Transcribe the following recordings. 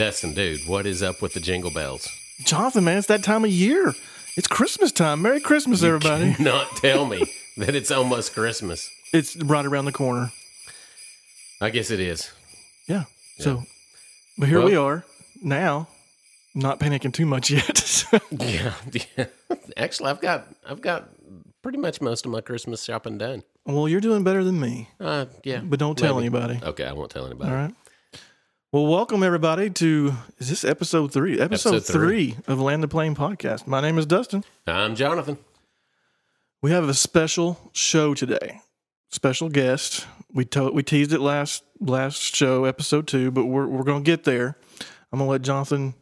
Dustin, dude, what is up with the jingle bells? Jonathan, man, it's that time of year. It's Christmas time. Merry Christmas, everybody. Not tell me that it's almost Christmas. It's right around the corner. I guess it is. Yeah. So, but here Well- we are now, not panicking too much yet. Yeah, yeah. Actually, I've got I've got pretty much most of my Christmas shopping done. well, you're doing better than me, Uh, yeah, but don't tell maybe. anybody. Okay, I won't tell anybody. All right. Well, welcome everybody to is this episode three? Episode, Episode three. three. of Land the Plane podcast. My name is Dustin. I'm Jonathan. We have a special show today. Special guest. We to- we teased it last last show, episode two, but we're we're gonna get there. I'm gonna let Jonathan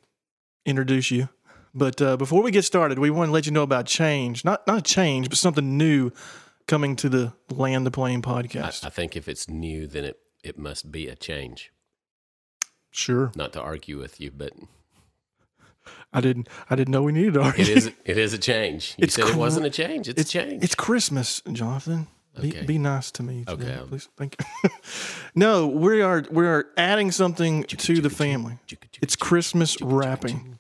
introduce you. But uh, before we get started, we want to let you know about change. Not not change, but something new coming to the Land the Plane I, podcast. I think if it's new, then it it must be a change. Sure. Not to argue with you, but I didn't I didn't know we needed to argue. it is it is a change. You It's said it wasn't a change. It's, It's a change. It's Christmas, Jonathan. Okay. Be, be nice to me. Today, Okay. Um, please. Thank you. no, we are we are adding something to the family. It's Christmas wrapping.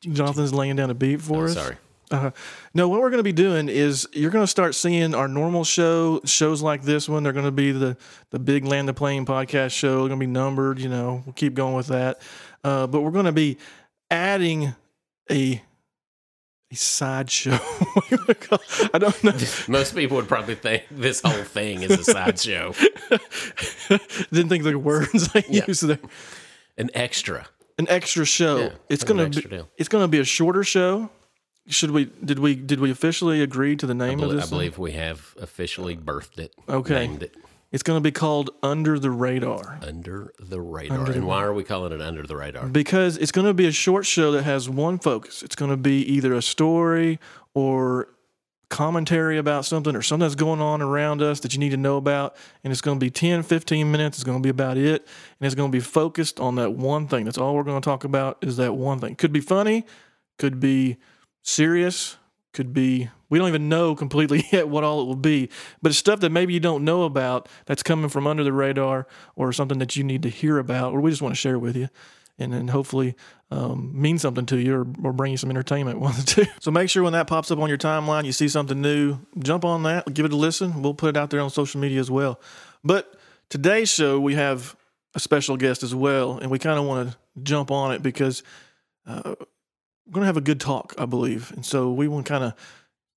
Jonathan's laying down a beat for oh, us. Oh, Sorry. Uh, no, what we're going to be doing is you're going to start seeing our normal show shows like this one. They're going to be the the big Land the Plane podcast show. They're going to be numbered. You know, we'll keep going with that. Uh, but we're going to be adding a a sideshow. I don't know. Most people would probably think this whole thing is a sideshow, Didn't think of the words I Yeah. used there. an extra. An extra show. Yeah, it's gonna be. deal. It's gonna be a shorter show. Should we? Did we? Did we officially agree to the name I of I this? thing? believe we have officially birthed it. Okay. Named it It's gonna be called Under the Radar under the radar. and why are we calling it under the radar? because it's gonna be a short show that has one focus. It's gonna be either a story or commentary about something or something that's going on around us that you need to know about and it's going to be 10 15 minutes it's going to be about it and it's going to be focused on that one thing that's all we're going to talk about is that one thing could be funny could be serious could be we don't even know completely yet what all it will be but it's stuff that maybe you don't know about that's coming from under the radar or something that you need to hear about or we just want to share with you and then hopefully um, mean something to you or, or bring you some entertainment one the two so make sure when that pops up on your timeline you see something new jump on that give it a listen. We'll put it out there on social media as well. But today's show we have a special guest as well and we kind of want to jump on it because uh, we're going to have a good talk i believe and so we want to kind of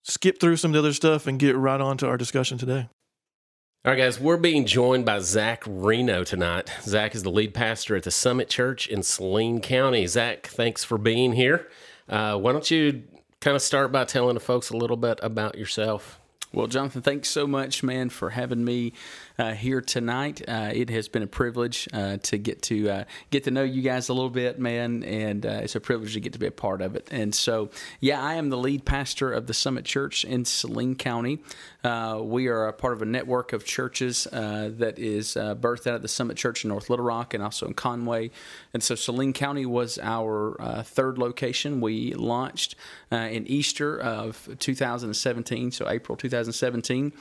skip through some of the other stuff and get right on to our discussion today All right, guys, we're being joined by Zach Reno tonight. Zach is the lead pastor at the Summit Church in Saline County. Zach, thanks for being here. Uh, why don't you kind of start by telling the folks a little bit about yourself? Well, Jonathan, thanks so much, man, for having me uh, here tonight. Uh, it has been a privilege uh, to get to uh, get to know you guys a little bit, man, and uh, it's a privilege to get to be a part of it. And so, yeah, I am the lead pastor of the Summit Church in Saline County. We are a part of a network of churches that is birthed out of the Summit Church in North Little Rock and also in Conway. And so, Saline County was our third location. We launched in Easter of 2017, so April 2017.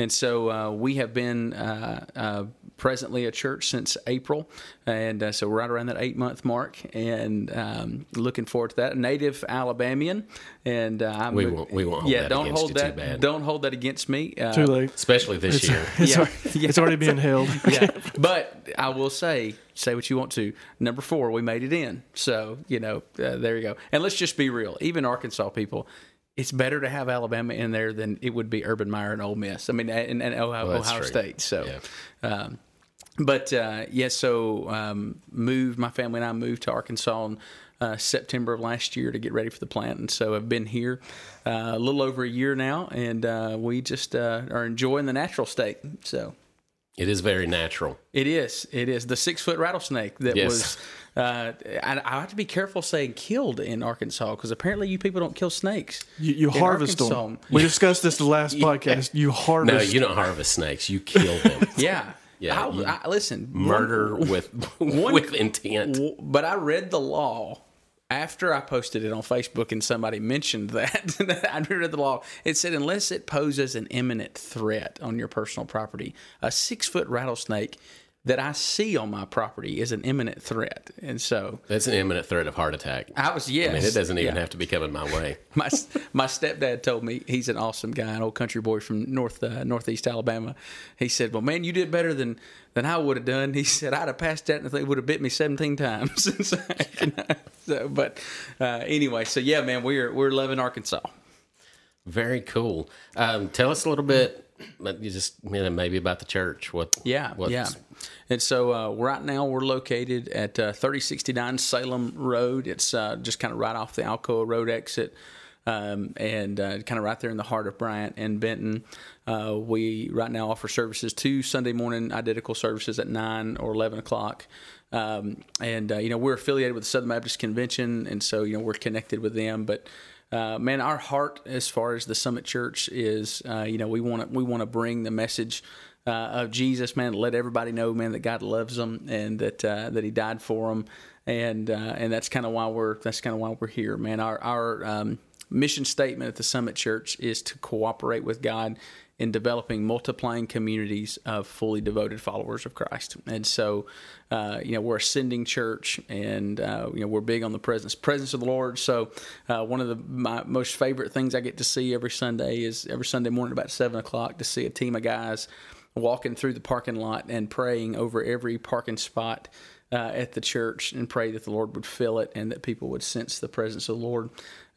And so uh, we have been uh, uh, presently a church since April, and uh, so we're right around that eight month mark, and um, looking forward to that. Native Alabamian, and uh, I'm We won't- we won't hold yeah, that don't hold you too that. bad. Don't hold that against me. Uh, too late Especially this year. it's, Yeah. al- it's already being held yeah, but I will say, say what you want to. Number four, we made it in. So you know, uh, there you go. And let's just be real. Even Arkansas people, it's better to have Alabama in there than it would be Urban Meyer and Ole Miss. I mean, and, and Ohio, that's Ohio. State. So. Yeah. Um, but uh, yeah, so um, moved. My family and I moved to Arkansas in uh, September of last year to get ready for the plant, and so I've been here uh, a little over a year now, and uh, we just uh, are enjoying the natural state. So It is very natural. it is. It is the six foot rattlesnake that Yes. was. Uh, I, I have to be careful saying killed in Arkansas because apparently you people don't kill snakes. you, you in harvest them we discussed this the last podcast you harvest No, you don't harvest snakes. You kill them. Yeah. Yeah, I, I, listen. Murder with with intent. W- But I read the law after I posted it on Facebook and somebody mentioned that. I read the law. It said unless it poses an imminent threat on your personal property, a six foot rattlesnake that I see on my property is an imminent threat. And so That's an imminent threat of heart attack. I was yes. I mean, it doesn't even yeah. have to be coming my way. my my stepdad told me he's an awesome guy, an old country boy from north uh, northeast Alabama. He said, "Well, man, you did better than than I would have done." He said, "I'd have passed that, and they would have bit me seventeen times." so, you know, so, but uh, anyway, so yeah, man, we're we're loving Arkansas. Very cool. Um, tell us a little bit, but you just you know, maybe about the church. What? Yeah, yeah. And so uh, right now we're located at uh, 3069 Salem Road. It's uh, just kind of right off the Alcoa Road exit. Um, and uh, kind of right there in the heart of Bryant and Benton. Uh, we right now offer services two Sunday morning identical services at nine or eleven o'clock, um, and uh, you know we're affiliated with the Southern Baptist Convention, and so you know we're connected with them. But uh, man, our heart as far as the Summit Church is, uh, you know, we want to we want to bring the message uh, of Jesus, man. Let everybody know, man, that God loves them and that uh, that He died for them, and uh, and that's kind of why we're that's kind of why we're here, man. Our our um, mission statement at the Summit Church is to cooperate with God in developing multiplying communities of fully devoted followers of Christ. And so, uh, you know, we're a sending church, and uh, you know, we're big on the presence presence of the Lord. So, uh, one of the my most favorite things I get to see every Sunday is every Sunday morning about seven o'clock to see a team of guys walking through the parking lot and praying over every parking spot. Uh, at the church and pray that the Lord would fill it and that people would sense the presence of the Lord.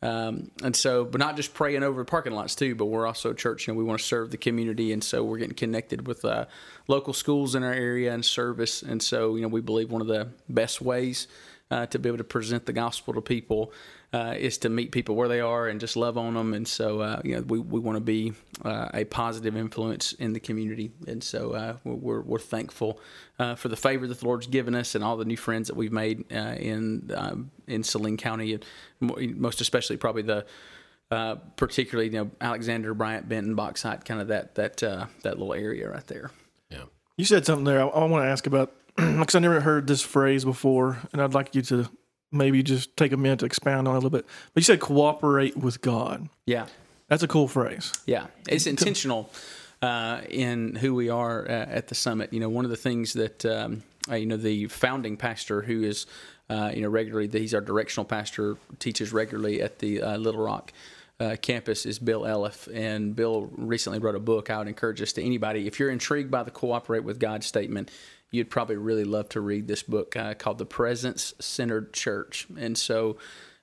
Um, and so, but not just praying over parking lots too, but we're also a church and we want to serve the community. And so we're getting connected with uh, local schools in our area and service. And so, you know, we believe one of the best ways uh, to be able to present the gospel to people uh, is to meet people where they are and just love on them. And so, uh, you know, we, we want to be uh, a positive influence in the community. And so uh, we're, we're thankful uh, for the favor that the Lord's given us and all the new friends that we've made uh, in um, in Saline County, and most especially probably the uh, particularly you know Alexander, Bryant, Benton, Bauxite, kind of that that uh, that little area right there. Yeah. You said something there. I, I want to ask about because I never heard this phrase before, and I'd like you to maybe just take a minute to expound on it a little bit. But you said cooperate with God. Yeah, That's a cool phrase. Yeah, it's intentional uh, in who we are uh, at the summit. You know, one of the things that um, uh, you know the founding pastor, who is uh, you know regularly, he's our directional pastor, teaches regularly at the uh, Little Rock. Uh, campus is Bill Elliff, and Bill recently wrote a book. I would encourage this to anybody. If you're intrigued by the cooperate with God statement, you'd probably really love to read this book uh, called The Presence Centered Church. And so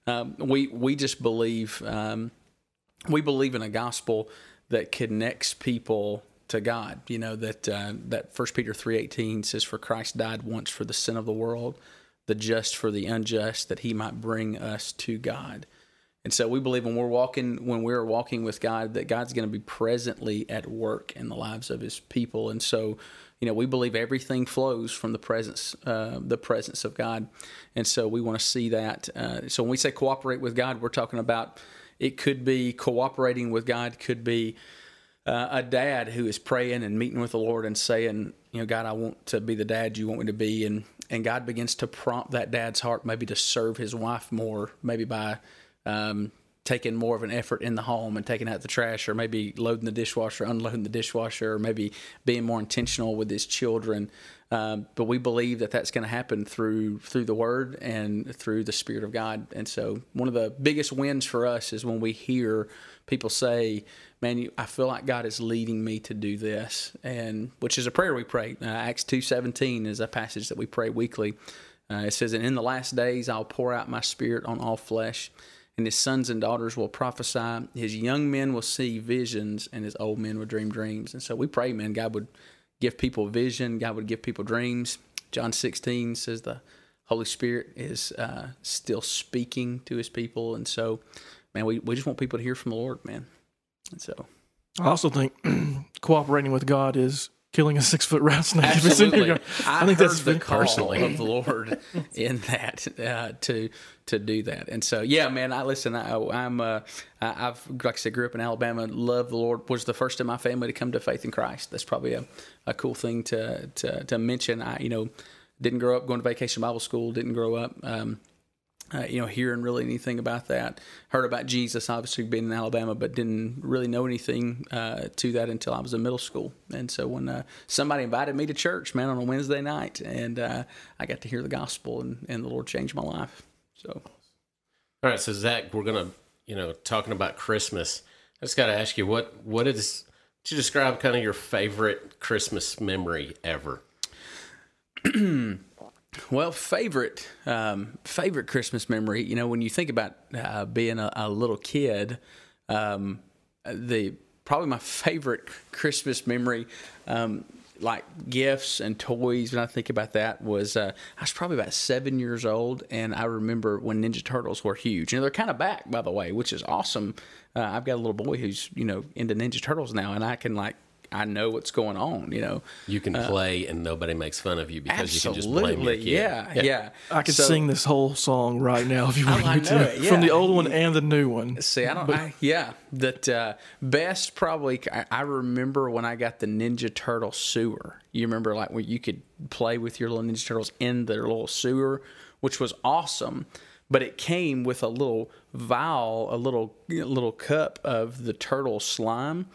um, we we just believe um, we believe in a gospel that connects people to God. You know that uh, that First Peter three eighteen says, "For Christ died once for the sin of the world, the just for the unjust, that He might bring us to God." And so we believe when we're walking when we're walking with God that God's going to be presently at work in the lives of His people. And so, you know, we believe everything flows from the presence uh, the presence of God. And so we want to see that. Uh, so when we say cooperate with God, we're talking about it could be cooperating with God, could be uh, a dad who is praying and meeting with the Lord and saying, you know, God, I want to be the dad you want me to be, and and God begins to prompt that dad's heart maybe to serve his wife more, maybe by um, taking more of an effort in the home and taking out the trash, or maybe loading the dishwasher, unloading the dishwasher, or maybe being more intentional with his children. Um, but we believe that that's going to happen through through the Word and through the Spirit of God. And so, one of the biggest wins for us is when we hear people say, "Man, you, I feel like God is leading me to do this," and which is a prayer we pray. Uh, Acts two seventeen is a passage that we pray weekly. Uh, it says, "And in the last days, I'll pour out my Spirit on all flesh." And his sons and daughters will prophesy. His young men will see visions, and his old men will dream dreams. And so we pray, man, God would give people vision. God would give people dreams. John 16 says the Holy Spirit is uh, still speaking to his people. And so, man, we, we just want people to hear from the Lord, man. And so, I also think cooperating with God is killing a six foot rattlesnake. if it's in your absolutely. I, I think that's the call personally. of the Lord in that uh, to to do that. And so, yeah, man, I listen. I, I'm uh, I've like I said, grew up in Alabama. Love the Lord. Was the first in my family to come to faith in Christ. That's probably a, a cool thing to, to to mention. I you know didn't grow up going to vacation Bible school. Didn't grow up. Um, uh, you know, hearing really anything about that. Heard about Jesus, obviously being in Alabama, but didn't really know anything uh, to that until I was in middle school. And so when uh, somebody invited me to church, man, on a Wednesday night, and uh, I got to hear the gospel, and, and the Lord changed my life. So, All right, so Zach, we're gonna, you know, talking about Christmas. I just got to ask you, what what is to describe kind of your favorite Christmas memory ever? Well, favorite um, favorite Christmas memory. You know, when you think about uh, being a, a little kid, um, the probably my favorite Christmas memory, um, like gifts and toys. When I think about that, was uh, I was probably about seven years old, and I remember when Ninja Turtles were huge. You know, they're kind of back, by the way, which is awesome. Uh, I've got a little boy who's you know into Ninja Turtles now, and I can like I know what's going on. You know, You can play and nobody makes fun of you because you can just blame absolutely, your kid. yeah, yeah. I could So- sing this whole song right now if you want me to, it, from the old one and the new one. See, I don't. I, yeah, that uh, best probably. I, I remember when I got the Ninja Turtle sewer. You remember like where you could play with your little Ninja Turtles in their little sewer, which was awesome. But it came with a little vial, a little little cup of the turtle slime.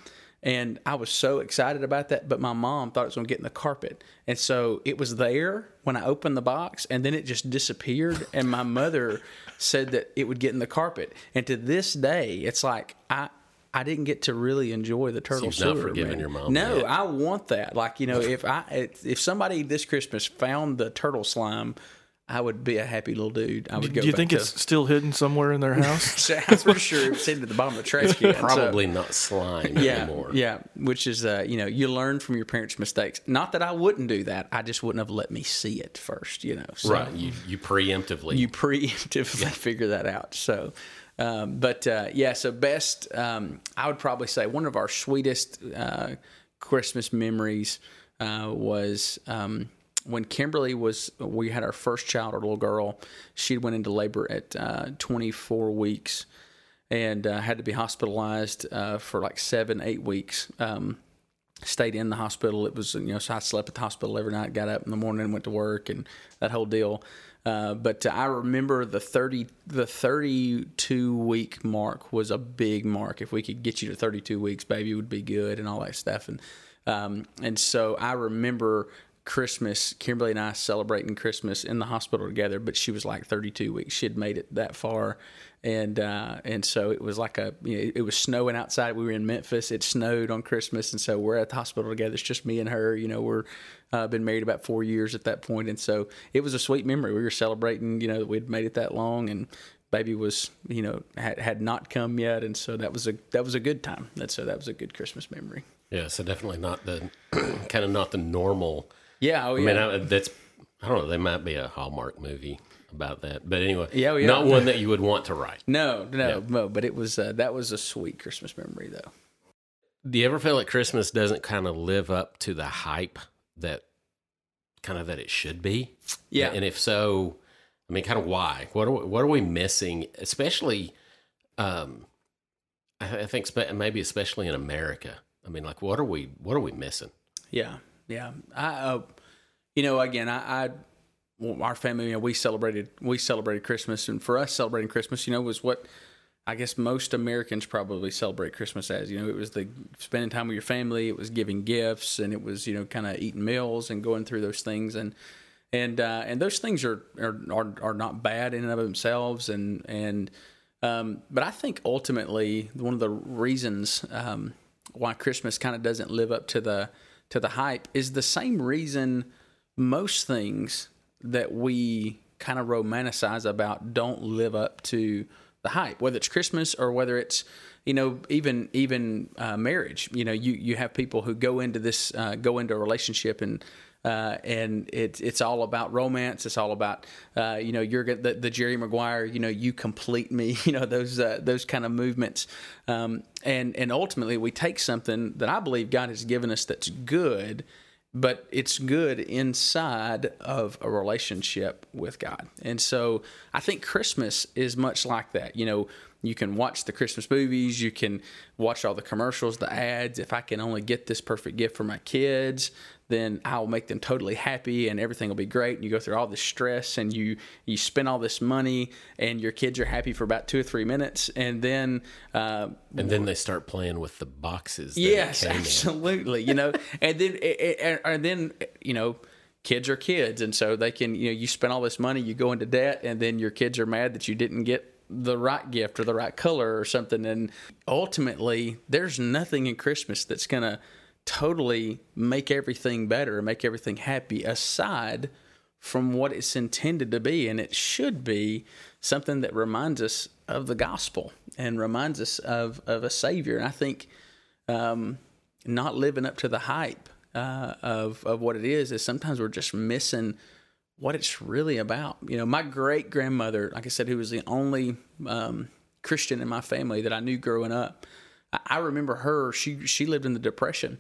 And I was so excited about that, but my mom thought it was going to get in the carpet. And so it was there when I opened the box, and then it just disappeared. And my mother said that it would get in the carpet. And to this day, it's like, I. I didn't get to really enjoy the turtle you've not man. your mom No, yet. I want that. Like you know, if I if somebody this Christmas found the turtle slime, I would be a happy little dude. I would go. Do you back think to, it's still hidden somewhere in their house? I'm pretty sure it's in at the bottom of the trash can. so- Probably not slime yeah, anymore. yeah. Which is, uh, you know, you learn from your parents' mistakes. Not that I wouldn't do that. I just wouldn't have let me see it first. You know, so Right. You you preemptively. You preemptively figure that out. So, um, but uh, yeah. So best, um, I would probably say one of our sweetest uh, Christmas memories uh, was. Um, when Kimberly was, we had our first child, our little girl. She went into labor at uh, 24 weeks, and uh, had to be hospitalized uh, for like seven, eight weeks. Um, stayed in the hospital. It was, you know, so I slept at the hospital every night, got up in the morning, went to work, and that whole deal. Uh, but I remember the thirty, the thirty-two week mark was a big mark. If we could get you to thirty-two weeks, baby would be good, and all that stuff. And um, and so I remember Christmas, Kimberly and I celebrating Christmas in the hospital together. But she was like thirty-two weeks; she had made it that far, and uh, and so it was like a you know, it was snowing outside. We were in Memphis. It snowed on Christmas, and so we're at the hospital together. It's just me and her. You know, we're uh, been married about four years at that point, and so it was a sweet memory. We were celebrating, you know, that we'd made it that long, and baby was you know had, had not come yet, and so that was a that was a good time. That so that was a good Christmas memory. yeah. So definitely not the kind of not the normal. Yeah, oh I yeah. mean, I, that's I don't know. There might be a Hallmark movie about that, but anyway, Yeah, oh, yeah. not one that you would want to write. no, no, no, but it was uh, that was a sweet Christmas memory though. Do you ever feel like Christmas doesn't kind of live up to the hype that kind of that it should be? Yeah. And if so, I mean, kind of why? What are we, what are we missing? Especially, um, I, I think spe- maybe especially in America. I mean, like, what are we what are we missing? Yeah, yeah. I, uh, you know, again, I, I well, our family, you know, we celebrated we celebrated Christmas, and for us, celebrating Christmas, you know, was what I guess most Americans probably celebrate Christmas as. You know, it was the spending time with your family, it was giving gifts, and it was you know kind of eating meals and going through those things, and and uh, and those things are, are are are not bad in and of themselves, and and um, but I think ultimately one of the reasons um, why Christmas kind of doesn't live up to the to the hype is the same reason most things that we kind of romanticize about don't live up to the hype, whether it's Christmas or whether it's you know even even uh, marriage. You know, you you have people who go into this uh, go into a relationship and. Uh, and it's it's all about romance. It's all about uh, you know you're the, the Jerry Maguire. You know you complete me. You know those uh, those kind of movements. Um, and and ultimately we take something that I believe God has given us that's good, but it's good inside of a relationship with God. And so I think Christmas is much like that. You know, you can watch the Christmas movies, you can watch all the commercials, the ads. If I can only get this perfect gift for my kids, then I'll make them totally happy and everything will be great. And you go through all this stress and you you spend all this money and your kids are happy for about two or three minutes, and then uh, And then they start playing with the boxes. that Yes, came in. absolutely. You know, and then and, and then you know, kids are kids, and so they can you know you spend all this money, you go into debt, and then your kids are mad that you didn't get the right gift or the right color or something. And ultimately, there's nothing in Christmas that's gonna totally make everything better, make everything happy, aside from what it's intended to be. And it should be something that reminds us of the gospel and reminds us of, of a Savior. And I think um, not living up to the hype uh, of, of what it is is sometimes we're just missing what it's really about. You know, my great grandmother, like I said, who was the only um, Christian in my family that I knew growing up, I, remember her. She she lived in the Depression,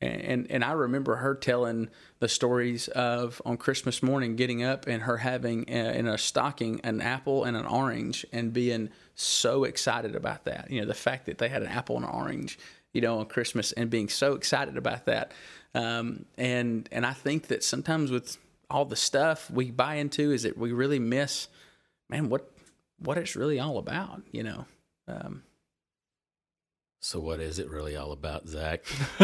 and, and and I remember her telling the stories of on Christmas morning getting up and her having uh, in a stocking an apple and an orange and being so excited about that. You know, the fact that they had an apple and an orange, you know, on Christmas and being so excited about that. Um, and and I think that sometimes with all the stuff we buy into is that we really miss, man, what what it's really all about. You know. Um, So what is it really all about, Zach?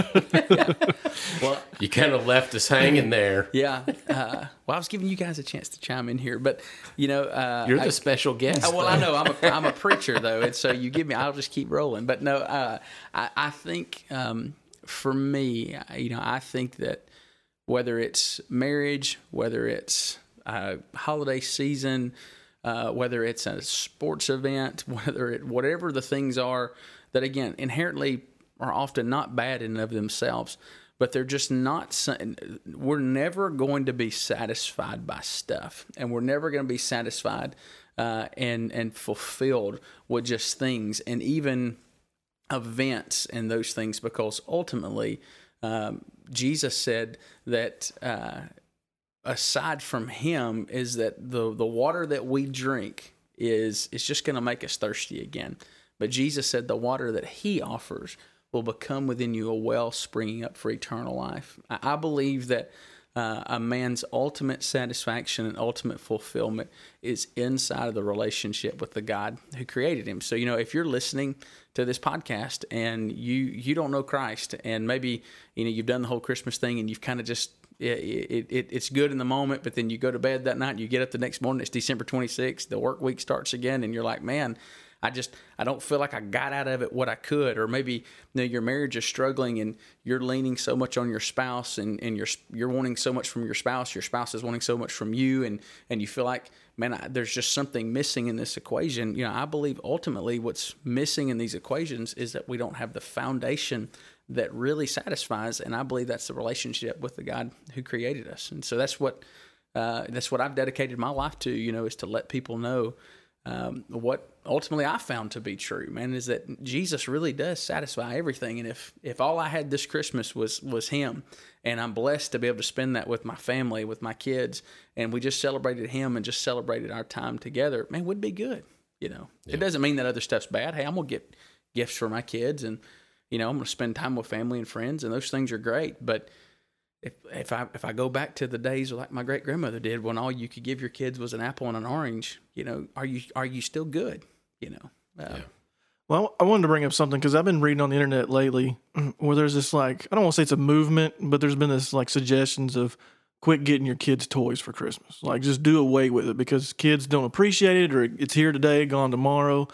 well, You kind of left us hanging there. yeah. Uh, well, I was giving you guys a chance to chime in here, but you know, uh, You're the I- special guest. Oh, well, I know I'm a, I'm a preacher though, and so you give me, I'll just keep rolling. But no, uh, I, I think um, for me, you know, I think that whether it's marriage, whether it's uh, holiday season, uh, whether it's a sports event, whether it whatever the things are that again inherently are often not bad in and of themselves, but they're just not. We're never going to be satisfied by stuff, and we're never going to be satisfied uh, and and fulfilled with just things, and even events and those things because ultimately um, Jesus said that uh, aside from him is that the the water that we drink is is just going to make us thirsty again but Jesus said the water that he offers will become within you a well springing up for eternal life I, I believe that uh, a man's ultimate satisfaction and ultimate fulfillment is inside of the relationship with the God who created him. So, you know, if you're listening to this podcast and you you don't know Christ, and maybe you know you've done the whole Christmas thing and you've kind of just it, it, it, it's good in the moment, but then you go to bed that night you get up the next morning. It's December 26th. The work week starts again, and you're like, man. I just I don't feel like I got out of it what I could, or maybe you know, your marriage is struggling and you're leaning so much on your spouse, and, and you're you're wanting so much from your spouse, your spouse is wanting so much from you, and and you feel like man, I, there's just something missing in this equation. You know, I believe ultimately what's missing in these equations is that we don't have the foundation that really satisfies, and I believe that's the relationship with the God who created us, and so that's what uh, that's what I've dedicated my life to. You know, is to let people know um, what ultimately I found to be true, man, is that Jesus really does satisfy everything. And if if all I had this Christmas was was Him, and I'm blessed to be able to spend that with my family, with my kids, and we just celebrated Him and just celebrated our time together, man, would be good. You know, it doesn't mean that other stuff's bad. Hey, I'm gonna get gifts for my kids, and you know, I'm gonna spend time with family and friends, and those things are great, but if if I if I go back to the days like my great grandmother did, when all you could give your kids was an apple and an orange, you know, are you are you still good? You know, uh, Well, I wanted to bring up something because I've been reading on the internet lately where there's this like I don't want to say it's a movement, but there's been this like suggestions of quit getting your kids toys for Christmas. Like just do away with it because kids don't appreciate it or it's here today, gone tomorrow.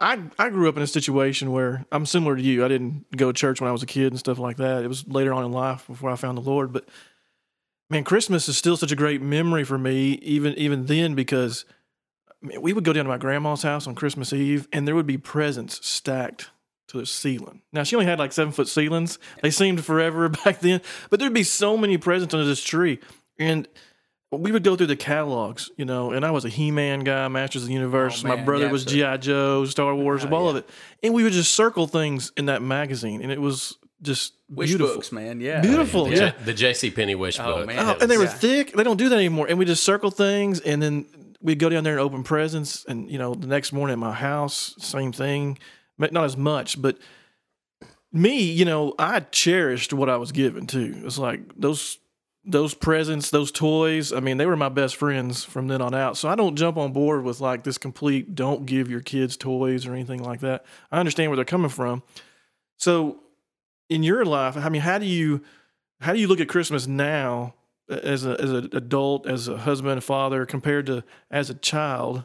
I I grew up in a situation where I'm similar to you. I didn't go to church when I was a kid and stuff like that. It was later on in life before I found the Lord, but man, Christmas is still such a great memory for me even even then because we would go down to my grandma's house on Christmas Eve, and there would be presents stacked to the ceiling. Now she only had like seven foot ceilings; they seemed forever back then. But there'd be so many presents under this tree, and we would go through the catalogs, you know. And I was a He-Man guy, Masters of the Universe. Oh, my brother yeah, was GI Joe, Star Wars, Oh, all of it, and we would just circle things in that magazine, and it was just wish beautiful. books, man. Yeah, Beautiful, The, yeah. J- the J.C. Penney wish Oh, book. man. Oh, and they were Yeah. thick. They don't do that anymore. And we just circle things, and then we'd go down there and open presents, and you know, the next morning at my house, same thing. Not as much, but me, you know, I cherished what I was given too. It's like those those presents, those toys. I mean, they were my best friends from then on out. So I don't jump on board with like this complete don't give your kids toys or anything like that. I understand where they're coming from. So in your life, I mean, how do you how do you look at Christmas now as a as an adult, as a husband, a father, compared to as a child?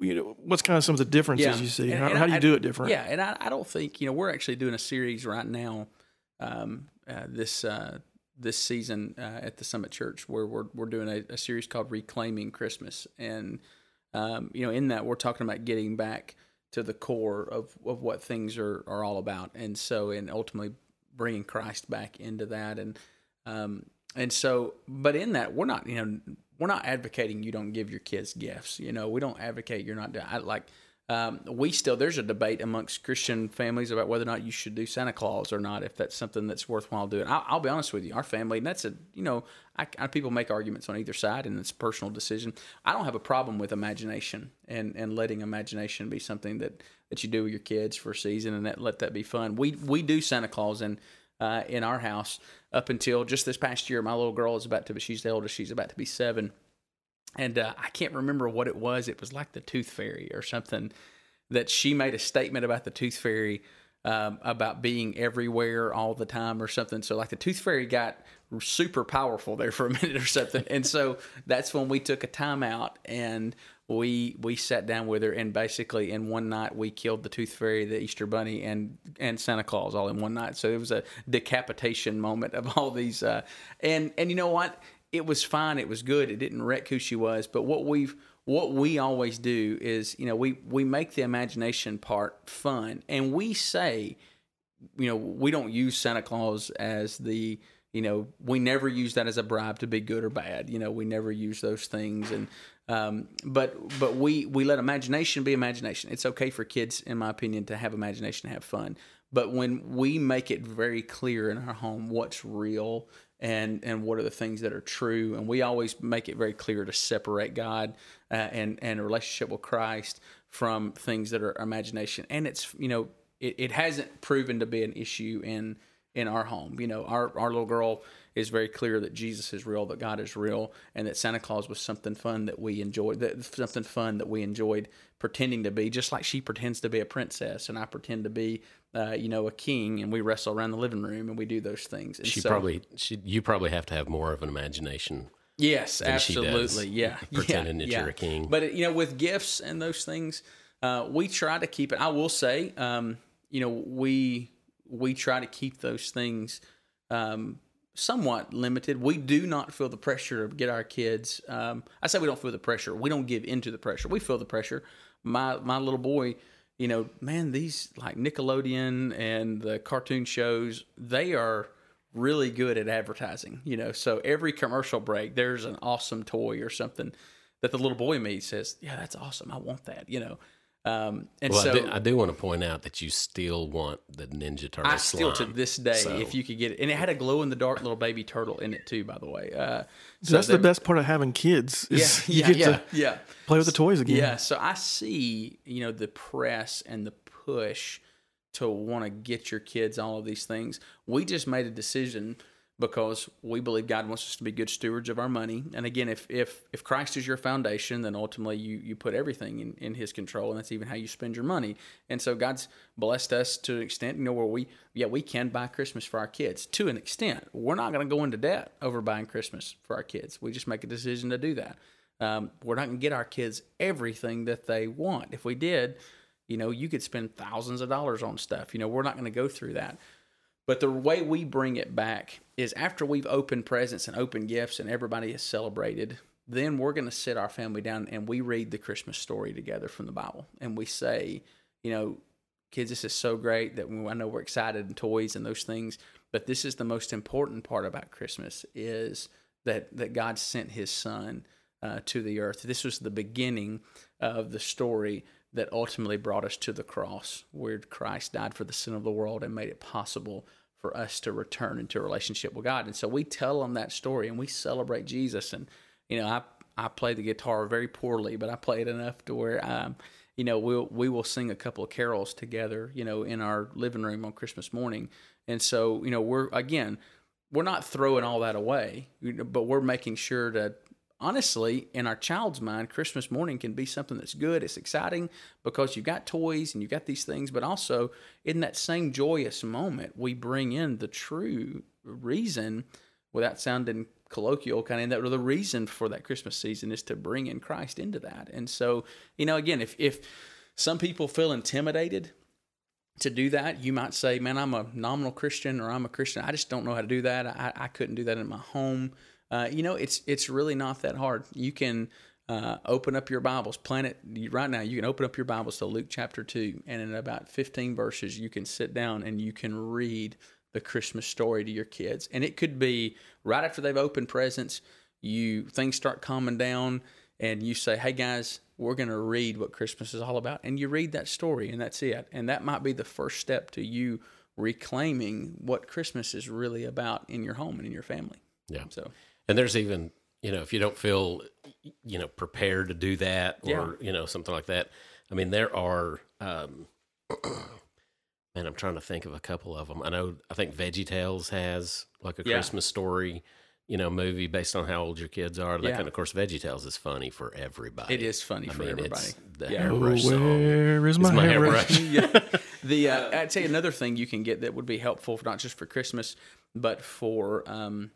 You know, what's kind of some of the differences you see? And- how, and how do you do it different? Yeah, and I, I don't think you know we're actually doing a series right now, um, uh, this uh, this season uh, at the Summit Church where we're we're doing a, a series called Reclaiming Christmas, and um, you know in that we're talking about getting back to the core of, of what things are, are all about, and so and ultimately bringing Christ back into that, and um, and so but in that we're not you know we're not advocating you don't give your kids gifts, you know we don't advocate you're not I, like um, we still there's a debate amongst Christian families about whether or not you should do Santa Claus or not if that's something that's worthwhile doing. I'll, I'll be honest with you, our family, and that's a you know I, I, people make arguments on either side, and it's a personal decision. I don't have a problem with imagination and and letting imagination be something that that you do with your kids for a season and that let that be fun. We we do Santa Claus and. Uh, in our house, up until just this past year, my little girl is about to be, she's the oldest, she's about to be seven and uh, I can't remember what it was. It was like the Tooth Fairy or something that she made a statement about the Tooth Fairy um, about being everywhere all the time or something. So like the Tooth Fairy got super powerful there for a minute or something, and so that's when we took a timeout and we we sat down with her and basically in one night we killed the Tooth Fairy, the Easter Bunny, and and Santa Claus all in one night. So it was a decapitation moment of all these, uh, and and you know what? It was fine. It was good. It didn't wreck who she was. But what we've what we always do is, you know, we we make the imagination part fun, and we say, you know, we don't use Santa Claus as the, you know, we never use that as a bribe to be good or bad. You know, we never use those things, and um, but but we we let imagination be imagination. It's okay for kids, in my opinion, to have imagination, have fun. But when we make it very clear in our home what's real and and what are the things that are true, and we always make it very clear to separate God uh, and and a relationship with Christ from things that are imagination. And it's you know it, it hasn't proven to be an issue in in our home. You know, our our little girl is very clear that Jesus is real, that God is real, and that Santa Claus was something fun that we enjoyed, that something fun that we enjoyed pretending to be, just like she pretends to be a princess and I pretend to be, uh, you know, a king, and we wrestle around the living room and we do those things. And She so- probably she you probably have to have more of an imagination. Yes, she absolutely. Yeah, pretending yeah, that yeah. you're a king. But you know, with gifts and those things, uh, we try to keep it. I will say, um, you know, we we try to keep those things um, somewhat limited. We do not feel the pressure to get our kids. Um, I say we don't feel the pressure. We don't give into the pressure. We feel the pressure. My my little boy, you know, man, these like Nickelodeon and the cartoon shows, they are really good at advertising. You know, so every commercial break, there's an awesome toy or something that the little boy me says, "Yeah, that's awesome. I want that." You know. Um, and Well, so I, do, I do want to point out that you still want the Ninja Turtle I still to this day, So- if you could get it, and it had a glow in the dark little baby turtle in it too, by the way. Uh, so That's the best part of having kids. Yeah, Is you yeah, get yeah, to yeah. play with the toys again. Yeah, so I see, you know, the press and the push to want to get your kids all of these things. We just made a decision because we believe God wants us to be good stewards of our money. And again, if if if Christ is your foundation, then ultimately you you put everything in, in his control and that's even how you spend your money. And so God's blessed us to an extent, you know, where we yeah, we can buy Christmas for our kids to an extent. We're not gonna go into debt over buying Christmas for our kids. We just make a decision to do that. Um, we're not going to get our kids everything that they want. If we did, you know, you could spend thousands of dollars on stuff. You know, we're not going to go through that. But the way we bring it back is after we've opened presents and opened gifts and everybody has celebrated, then we're going to sit our family down and we read the Christmas story together from the Bible. And we say, you know, kids, this is so great that I know we're excited and toys and those things, but this is the most important part about Christmas is that that God sent His Son uh, to the earth. This was the beginning of the story that ultimately brought us to the cross, where Christ died for the sin of the world and made it possible for us to return into a relationship with God. And so we tell them that story and we celebrate Jesus. And you know, I I play the guitar very poorly, but I play it enough to where um, you know we'll we will sing a couple of carols together, you know, in our living room on Christmas morning. And so you know we're again we're not throwing all that away, but we're making sure to honestly, in our child's mind, Christmas morning can be something that's good. It's exciting because you've got toys and you've got these things, but also in that same joyous moment, we bring in the true reason without sounding colloquial kind of that the reason for that Christmas season is to bring in Christ into that. And so, you know, again, if if some people feel intimidated to do that, you might say, "Man, I'm a nominal Christian or I'm a Christian. I just don't know how to do that. I, I couldn't do that in my home." Uh, you know, it's it's really not that hard. You can uh, open up your Bibles, plan it right now. You can open up your Bibles to Luke chapter two, and in about fifteen verses, you can sit down and you can read the Christmas story to your kids. And it could be right after they've opened presents, you things start calming down, and you say, "Hey guys, we're going to read what Christmas is all about," and you read that story, and that's it. And that might be the first step to you reclaiming what Christmas is really about in your home and in your family. Yeah. So and there's even, you know, if you don't feel, you know, prepared to do that or, Yeah. you know, something like that. I mean, there are, um, man, I'm trying to think of a couple of them. I know, I think Veggie Tales has like a Yeah. Christmas story, you know, movie based on how old your kids are. That Yeah. kind of, course, Veggie Tales is funny for everybody. it is funny I for mean, everybody. the Yeah. hairbrush song. Where is my, It's my hairbrush? hairbrush. yeah. The uh, I'd say another thing you can get that would be helpful, not just for Christmas, but for um,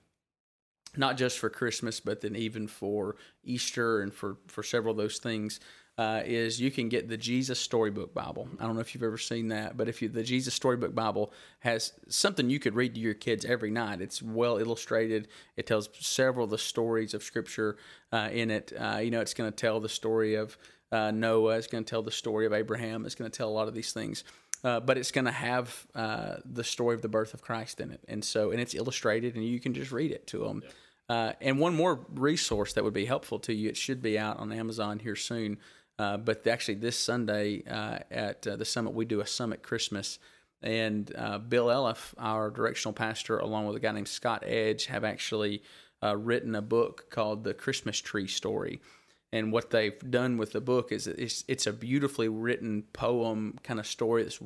not just for Christmas, but then even for Easter and for for several of those things. Uh, is you can get the Jesus Storybook Bible. I don't know if you've ever seen that, but if you the Jesus Storybook Bible has something you could read to your kids every night. It's well illustrated. It tells several of the stories of Scripture uh, in it. Uh, you know, it's going to tell the story of uh, Noah. It's going to tell the story of Abraham. It's going to tell a lot of these things. Uh, but it's going to have uh, the story of the birth of Christ in it, and so and it's illustrated, and you can just read it to them. Uh, and one more resource that would be helpful to you, it should be out on Amazon here soon. Uh, but actually, this Sunday uh, at uh, the summit, we do a summit Christmas, and uh, Bill Elliff, our directional pastor, along with a guy named Scott Edge, have actually uh, written a book called The Christmas Tree Story. And what they've done with the book is it's, it's a beautifully written poem kind of story that's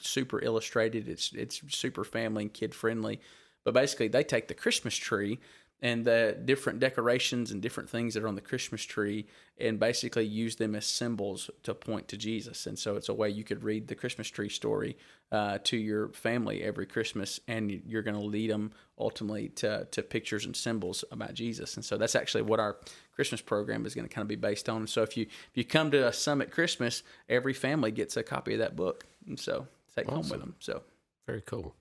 super illustrated. It's it's super family and kid friendly. But basically, they take the Christmas tree and the different decorations and different things that are on the Christmas tree and basically use them as symbols to point to Jesus. And so it's a way you could read the Christmas tree story uh, to your family every Christmas, and you're going to lead them ultimately to, to pictures and symbols about Jesus. And so that's actually what our Christmas program is going to kind of be based on. So if you if you come to a Summit Christmas, every family gets a copy of that book, and so take it home with them. So Very cool.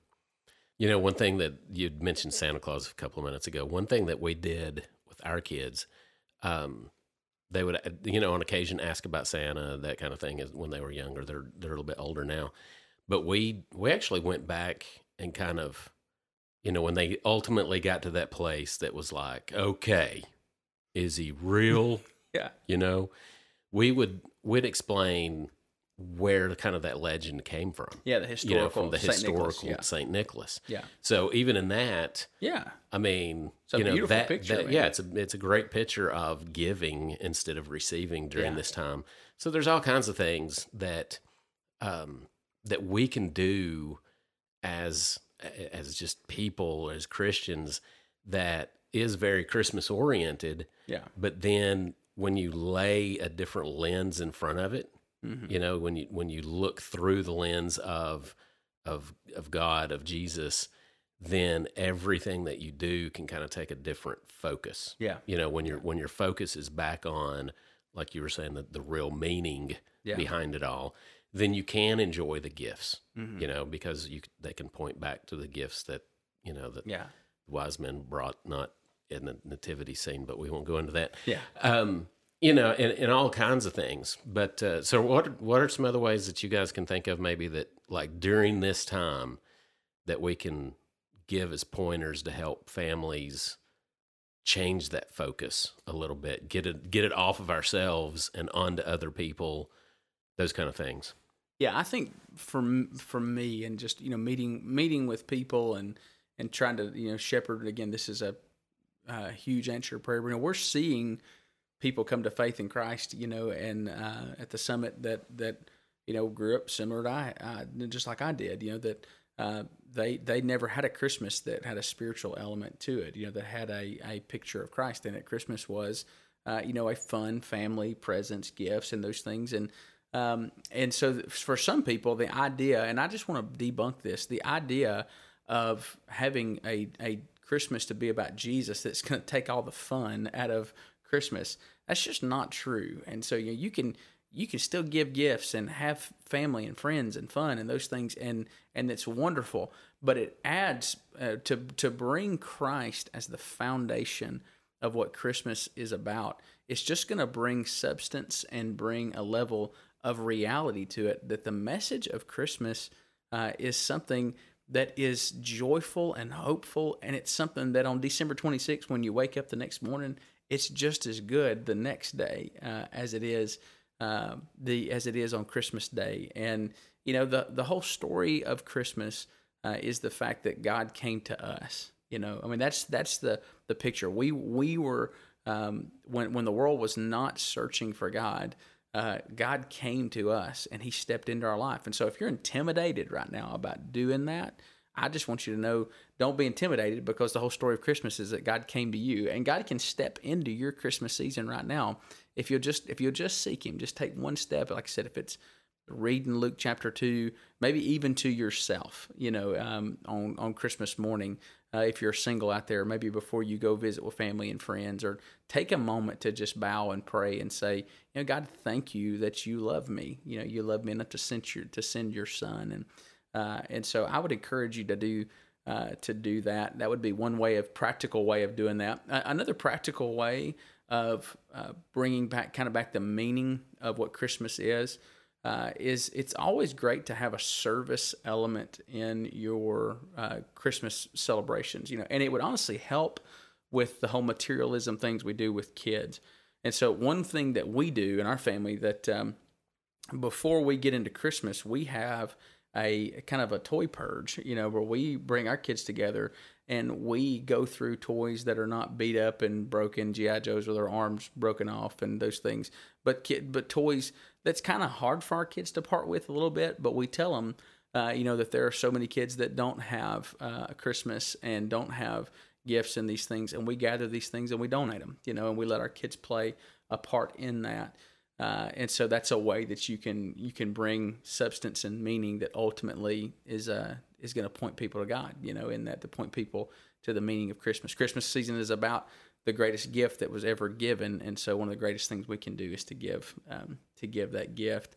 You know, one thing that you'd mentioned Santa Claus a couple of minutes ago. One thing that we did with our kids, um, they would, uh, you know, on occasion ask about Santa, that kind of thing, is when they were younger. They're they're a little bit older now, but we we actually went back and kind of, you know, when they ultimately got to that place that was like, okay, is he real? yeah, you know, we would we'd explain where kind of that legend came from yeah, the you historical know, from the Saint historical Nicholas. Yeah, Saint Nicholas. yeah, So even in that, yeah. I mean, a you know, beautiful that, picture, that- yeah, it's a it's a great picture of giving instead of receiving during Yeah. this time. So there's all kinds of things that um, that we can do as as just people as Christians that is very Christmas oriented. Yeah. But then when you lay a different lens in front of it, Mhm. you know, when you when you look through the lens of of of God, of Jesus, then everything that you do can kind of take a different focus. Yeah. You know, when your when your focus is back on, like you were saying, the, the real meaning Yeah. behind it all, then you can enjoy the gifts. Mhm. You know, because you they can point back to the gifts that you know that Yeah. wise men brought, not in the nativity scene, but we won't go into that. Yeah. Um, you know, and, and all kinds of things. But uh, so, what what are some other ways that you guys can think of maybe that like during this time that we can give as pointers to help families change that focus a little bit, get it get it off of ourselves and onto other people, those kind of things. Yeah, I think for for me and just you know meeting meeting with people and and trying to you know shepherd again. This is a, uh huge answer prayer. You know, we're seeing people come to faith in Christ, you know, and uh, at the summit that that you know grew up similar to I, uh, just like I did, you know that. Uh, they they never had a Christmas that had a spiritual element to it, you know, that had a, a picture of Christ in it. Christmas was, uh, you know, a fun family presents, gifts, and those things, and um, and so for some people, the idea, and I just want to debunk this, the idea of having a a Christmas to be about Jesus that's going to take all the fun out of Christmas. That's just not true. And so you, know, you can you can still give gifts and have family and friends and fun and those things and and it's wonderful but it adds uh, to to bring Christ as the foundation of what Christmas is about it's just going to bring substance and bring a level of reality to it that the message of Christmas uh, is something that is joyful and hopeful and it's something that on December 26th when you wake up the next morning it's just as good the next day uh, as it is uh, the as it is on Christmas Day. And you know the the whole story of Christmas uh, is the fact that God came to us. You know, I mean that's that's the the picture. We we were um, when when the world was not searching for God. Uh, God came to us and He stepped into our life. And so, if you're intimidated right now about doing that, I just want you to know don't be intimidated because the whole story of Christmas is that God came to you and God can step into your Christmas season right now if you'll just if you'll just seek him just take one step like I said if it's reading Luke chapter 2 maybe even to yourself you know um, on on Christmas morning uh, if you're single out there maybe before you go visit with family and friends or take a moment to just bow and pray and say you know God thank you that you love me you know you love me enough to send your to send your son and uh, and so I would encourage you to do uh, to do that. That would be one way of practical way of doing that. Another practical way of uh, bringing back kind of back the meaning of what Christmas is uh, is it's always great to have a service element in your uh, Christmas celebrations. You know, and it would honestly help with the whole materialism things we do with kids. And so one thing that we do in our family that um, before we get into Christmas, we have a kind of a toy purge, you know, where we bring our kids together and we go through toys that are not beat up and broken, GI Joes with their arms broken off and those things, but kid, but toys that's kind of hard for our kids to part with a little bit. But we tell them, uh, you know, that there are so many kids that don't have uh, Christmas and don't have gifts and these things, and we gather these things and we donate them, you know, and we let our kids play a part in that. Uh, and so that's a way that you can you can bring substance and meaning that ultimately is uh, is going to point people to God, you know, in that to point people to the meaning of Christmas. Christmas season is about the greatest gift that was ever given, and so one of the greatest things we can do is to give um, to give that gift.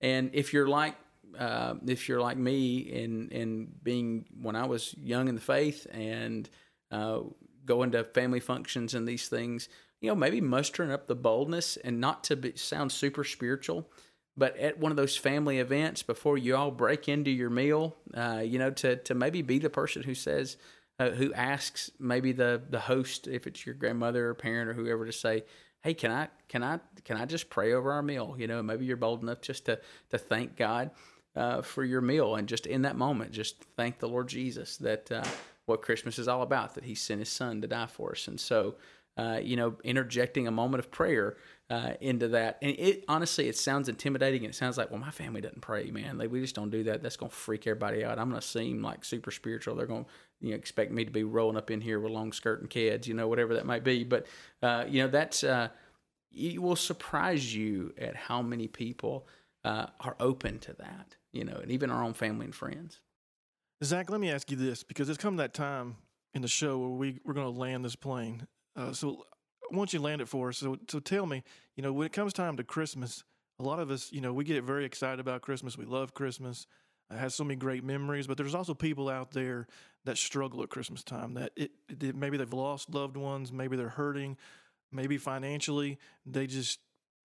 And if you're like uh, if you're like me in in being when I was young in the faith and uh, going to family functions and these things, you know, maybe mustering up the boldness and not to be, sound super spiritual, but at one of those family events before you all break into your meal, uh, you know, to, to maybe be the person who says, uh, who asks maybe the, the host, if it's your grandmother or parent or whoever, to say, hey, can I, can I, can I just pray over our meal? You know, maybe you're bold enough just to, to thank God uh, for your meal and just in that moment, just thank the Lord Jesus that uh, what Christmas is all about, that He sent His Son to die for us. And so, uh, you know, interjecting a moment of prayer uh, into that. And it honestly, it sounds intimidating, and it sounds like, well, my family doesn't pray, man. Like we just don't do that. That's gonna freak everybody out. I'm gonna seem like super spiritual. They're gonna you know expect me to be rolling up in here with long skirt and kids, you know, whatever that might be. But uh, you know, that's uh, it will surprise you at how many people uh, are open to that. You know, and even our own family and friends. Zach, let me ask you this because it's come that time in the show where we we're going to land this plane. Uh, so want you land it for us. So, so tell me, you know, when it comes time to Christmas, a lot of us, you know, we get very excited about Christmas. We love Christmas. It has so many great memories, but there's also people out there that struggle at Christmas time. That it, it maybe they've lost loved ones, maybe they're hurting, maybe financially they just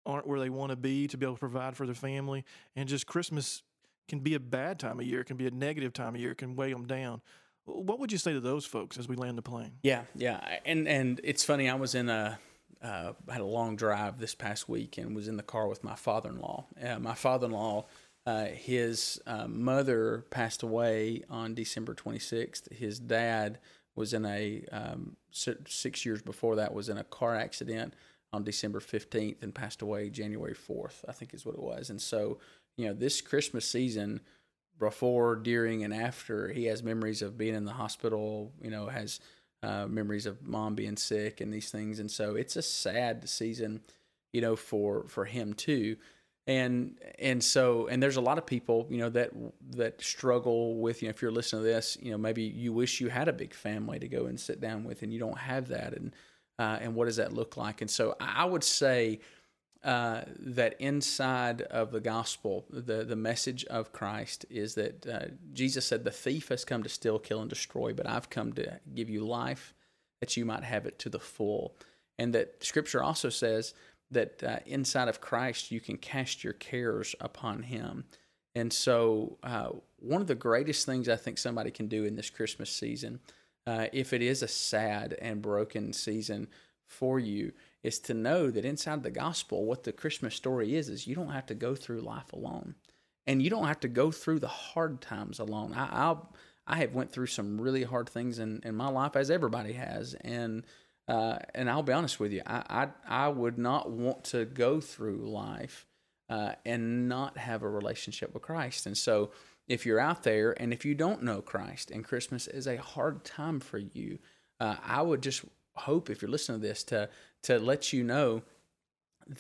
aren't where they want to be to be able to provide for their family, and just Christmas can be a bad time of year, it can be a negative time of year, it can weigh them down. What would you say to those folks as we land the plane? Yeah, yeah, and and it's funny. I was in a uh, had a long drive this past week and was in the car with my father-in-law. Uh, my father-in-law, uh, his uh, mother passed away on December 26th. His dad was in a um, six years before that was in a car accident on December 15th and passed away January 4th, I think is what it was. And so, you know, this Christmas season, before, during, and after, he has memories of being in the hospital, you know, has uh, memories of mom being sick and these things. And so it's a sad season, you know, for, for him too. And, and so, and there's a lot of people, you know, that, that struggle with, you know, if you're listening to this, you know, maybe you wish you had a big family to go and sit down with and you don't have that. And, uh, and what does that look like? And so I would say, uh, that inside of the gospel, the, the message of Christ is that uh, Jesus said, The thief has come to steal, kill, and destroy, but I've come to give you life that you might have it to the full. And that scripture also says that uh, inside of Christ, you can cast your cares upon him. And so, uh, one of the greatest things I think somebody can do in this Christmas season, uh, if it is a sad and broken season for you, is to know that inside the gospel, what the Christmas story is, is you don't have to go through life alone, and you don't have to go through the hard times alone. I I'll, i have went through some really hard things in, in my life, as everybody has, and uh, and I'll be honest with you, I, I I would not want to go through life uh, and not have a relationship with Christ, and so. If you're out there and if you don't know Christ and Christmas is a hard time for you, uh, I would just hope if you're listening to this to to let you know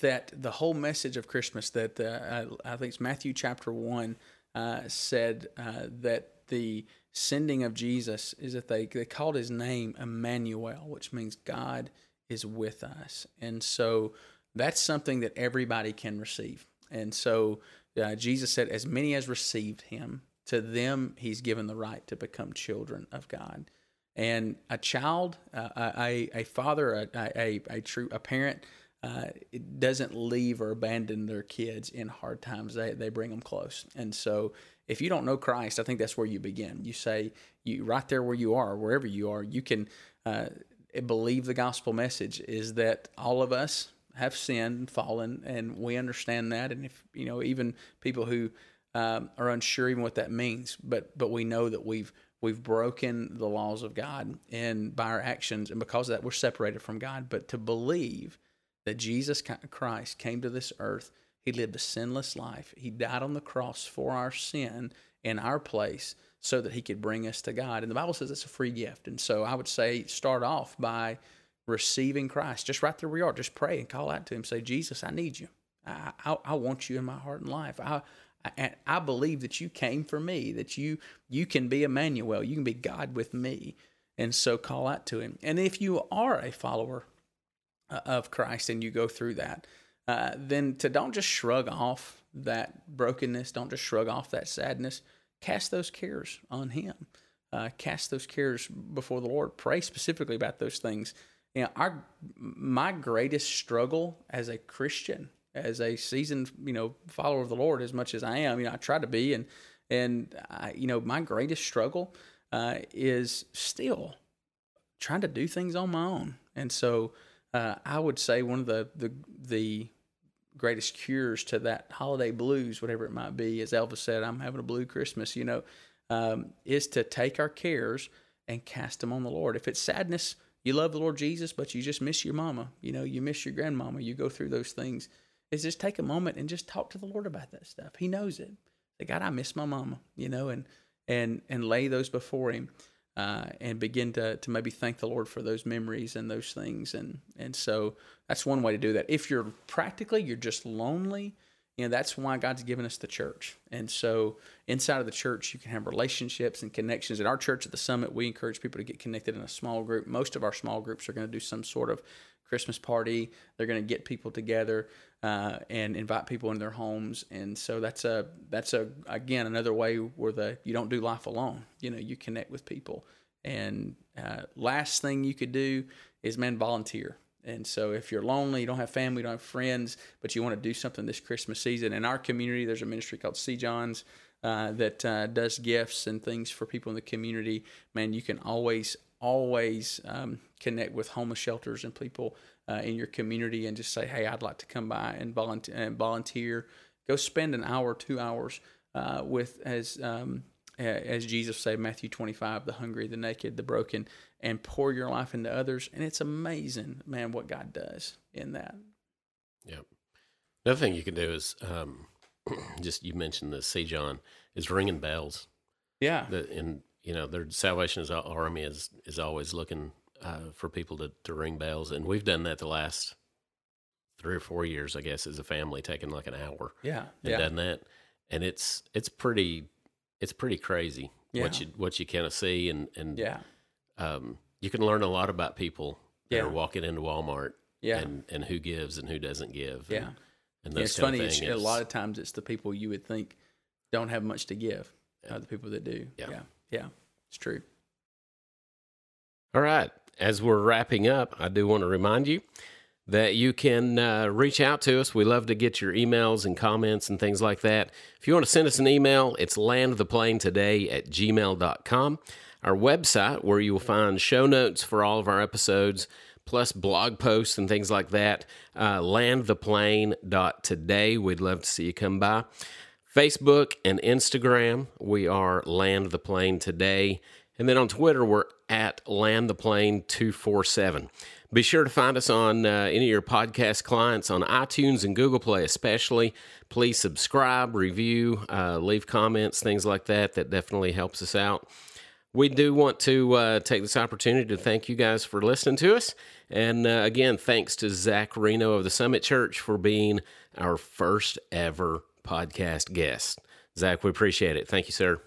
that the whole message of Christmas that uh, I, think it's Matthew chapter one uh, said uh, that the sending of Jesus is that they they called his name Emmanuel, which means God is with us, and so that's something that everybody can receive. And so uh, Jesus said, as many as received him, to them he's given the right to become children of God and a child, uh, a, a father, a, a, a true a parent uh, doesn't leave or abandon their kids in hard times. They they bring them close. And so, if you don't know Christ, I think that's where you begin. You say you right there where you are, wherever you are, you can uh, believe the gospel message is that all of us have sinned fallen, and we understand that. And if you know, even people who um, are unsure even what that means, but but we know that we've we've broken the laws of God and by our actions and because of that we're separated from God. But to believe that Jesus Christ came to this earth he lived a sinless life. He died on the cross for our sin in our place so that he could bring us to God. And the Bible says it's a free gift. And so I would say start off by receiving Christ just right there we are just pray and call out to him. Say Jesus I need you. I, I, I want you in my heart and life. I, and I believe that you came for me, that you you can be Emmanuel, you can be God with me, and so call out to Him. And if you are a follower uh, of Christ and you go through that, uh, then to don't just shrug off that brokenness, don't just shrug off that sadness. Cast those cares on Him. Uh, cast those cares before the Lord. Pray specifically about those things. You know, our my greatest struggle as a Christian as a seasoned, you know, follower of the Lord as much as I am. You know, I try to be, and and I, you know, my greatest struggle uh, is still trying to do things on my own. And so, uh, I would say one of the the the greatest cures to that holiday blues, whatever it might be, as Elvis said, "I'm having a blue Christmas." You know, um, is to take our cares and cast them on the Lord. If it's sadness, you love the Lord Jesus, but you just miss your mama. You know, you miss your grandmama. You go through those things is just take a moment and just talk to the Lord about that stuff. He knows it. Say, God, I miss my mama, you know, and and and lay those before Him, uh, and begin to to maybe thank the Lord for those memories and those things, and and so that's one way to do that. If you're practically you're just lonely, you know that's why God's given us the church, and so inside of the church you can have relationships and connections. At our church at the Summit, we encourage people to get connected in a small group. Most of our small groups are going to do some sort of Christmas party. They're going to get people together uh, and invite people in their homes, and so that's a that's a again another way where the you don't do life alone. You know, you connect with people. And uh, last thing you could do is man volunteer. And so if you're lonely, you don't have family, you don't have friends, but you want to do something this Christmas season, in our community, there's a ministry called St. John's uh, that uh, does gifts and things for people in the community. Man, you can always always um, connect with homeless shelters and people uh, in your community and just say, hey, I'd like to come by and volunteer. And volunteer. Go spend an hour, two hours uh, with as um, as Jesus said, Matthew 25, the hungry, the naked, the broken, and pour your life into others. And it's amazing, man, what God does in that. Yep. Another thing you can do is um, just you mentioned the see John is ringing bells. Yeah. The, and you know their Salvation Army is is always looking uh, for people to to ring bells, and we've done that the last three or four years, I guess, as a family, taking like an hour yeah. and Yeah. done that, and it's it's pretty it's pretty crazy what you what you kind of see, and and Yeah. um, you can learn a lot about people that Yeah. are walking into Walmart. Yeah. And, and who gives and who doesn't give. Yeah. And, and Yeah, it's funny. It's, a lot of times it's the people you would think don't have much to give, uh, the people that do. Yeah. Yeah. Yeah. It's true. All right. As we're wrapping up, I do want to remind you that you can uh, reach out to us. We love to get your emails and comments and things like that. If you want to send us an email, it's landtheplane at gmail.com. Our website, where you will find show notes for all of our episodes, plus blog posts and things like that, uh, landtheplane.today. We'd love to see you come by. Facebook and Instagram, we are Land the Plane Today. And then on Twitter, we're at Land the Plane 247. Be sure to find us on uh, any of your podcast clients on iTunes and Google Play, especially. Please subscribe, review, uh, leave comments, things like that. That definitely helps us out. We do want to uh, take this opportunity to thank you guys for listening to us. And uh, again, thanks to Zach Reno of the Summit Church for being our first ever podcast guest. Zach, we appreciate it. Thank you, sir.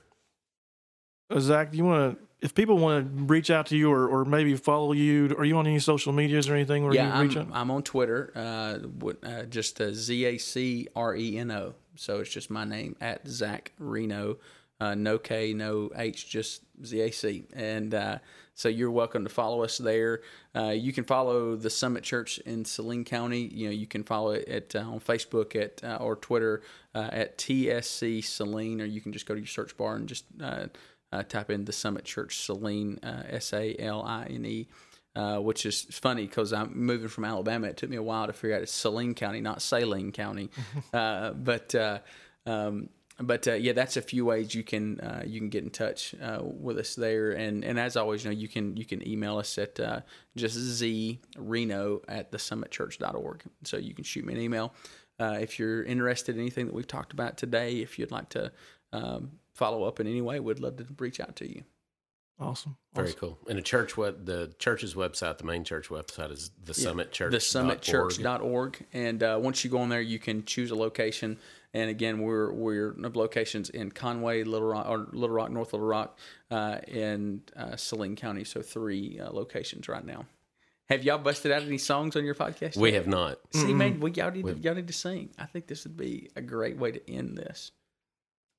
Uh, Zach, do you want to, if people want to reach out to you or, or maybe follow you, are you on any social medias or anything where yeah, you reach I'm, out? I'm on Twitter, uh, uh, just uh, Z A C R E N O. So it's just my name at Zach Reno. Uh, no K, no H, just Z A C. And uh, so you're welcome to follow us there. Uh, you can follow the Summit Church in Saline County. You know, you can follow it at, uh, on Facebook at uh, or Twitter uh, at TSC Saline, or you can just go to your search bar and just uh, type in the Summit Church Saline, uh, S A L I N E uh, which is funny because I'm moving from Alabama. It took me a while to figure out it's Saline County, not Saline County. uh, but uh, um, but uh, yeah, that's a few ways you can uh, you can get in touch uh, with us there. And and as always, you know, you can you can email us at uh, just zreno at thesummitchurch.org. So you can shoot me an email uh, if you're interested in anything that we've talked about today. If you'd like to um, follow up in any way, we'd love to reach out to you. Awesome. Very awesome. cool. And the church, what the church's website, the main church website is the Summit Church. the summitchurch.org and uh, once you go on there you can choose a location and again we're we're locations in Conway Little Rock or Little Rock North Little Rock uh, and uh, Saline County so three uh, locations right now have y'all busted out any songs on your podcast We yet? have not. see man we, y'all, need to, y'all need to sing I think this would be a great way to end this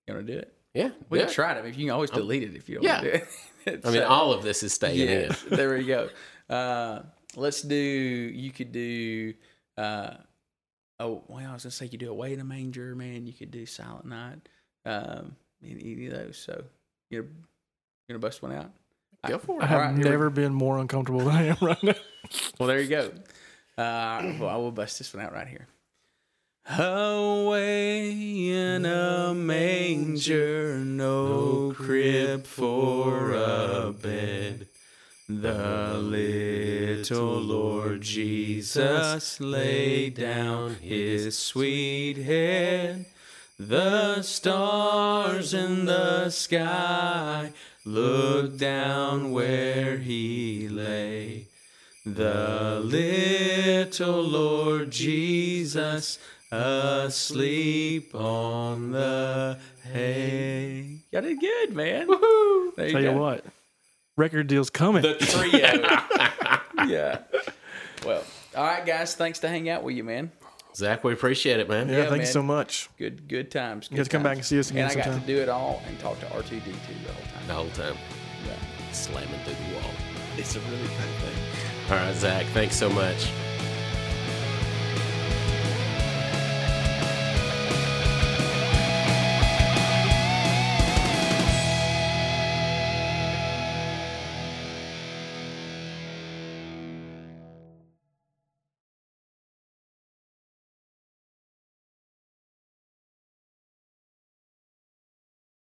you want to do it Yeah. we yeah. can try it I mean, you can always delete it if you don't yeah. want to do it I mean, all of this is staying in. There we go. Uh, let's do. You could do. Uh, oh, well, I was gonna say you do away in a manger, man. You could do Silent Night. Um, any, any of those. So you're gonna bust one out. Go for it. I have All right, here we- never been more uncomfortable than I am right now. Well, there you go. Uh, well, I will bust this one out right here. Away in a manger, no crib for a bed. The little Lord Jesus laid down his sweet head. The stars in the sky looked down where he lay. The little Lord Jesus asleep on the hay. Y'all did good, man. Woohoo! There you Tell go. you what, record deal's coming. The trio. yeah. Well, all right, guys. Thanks to hang out with you, man. Zach, we appreciate it, man. yeah, yeah, thank man. you so much. Good, good times. You guys come back and see us again And I got to do it all and talk to R two D two the whole time. The whole time. Yeah. Slamming through the wall. It's a really cool thing. All right, Zach, thanks so much.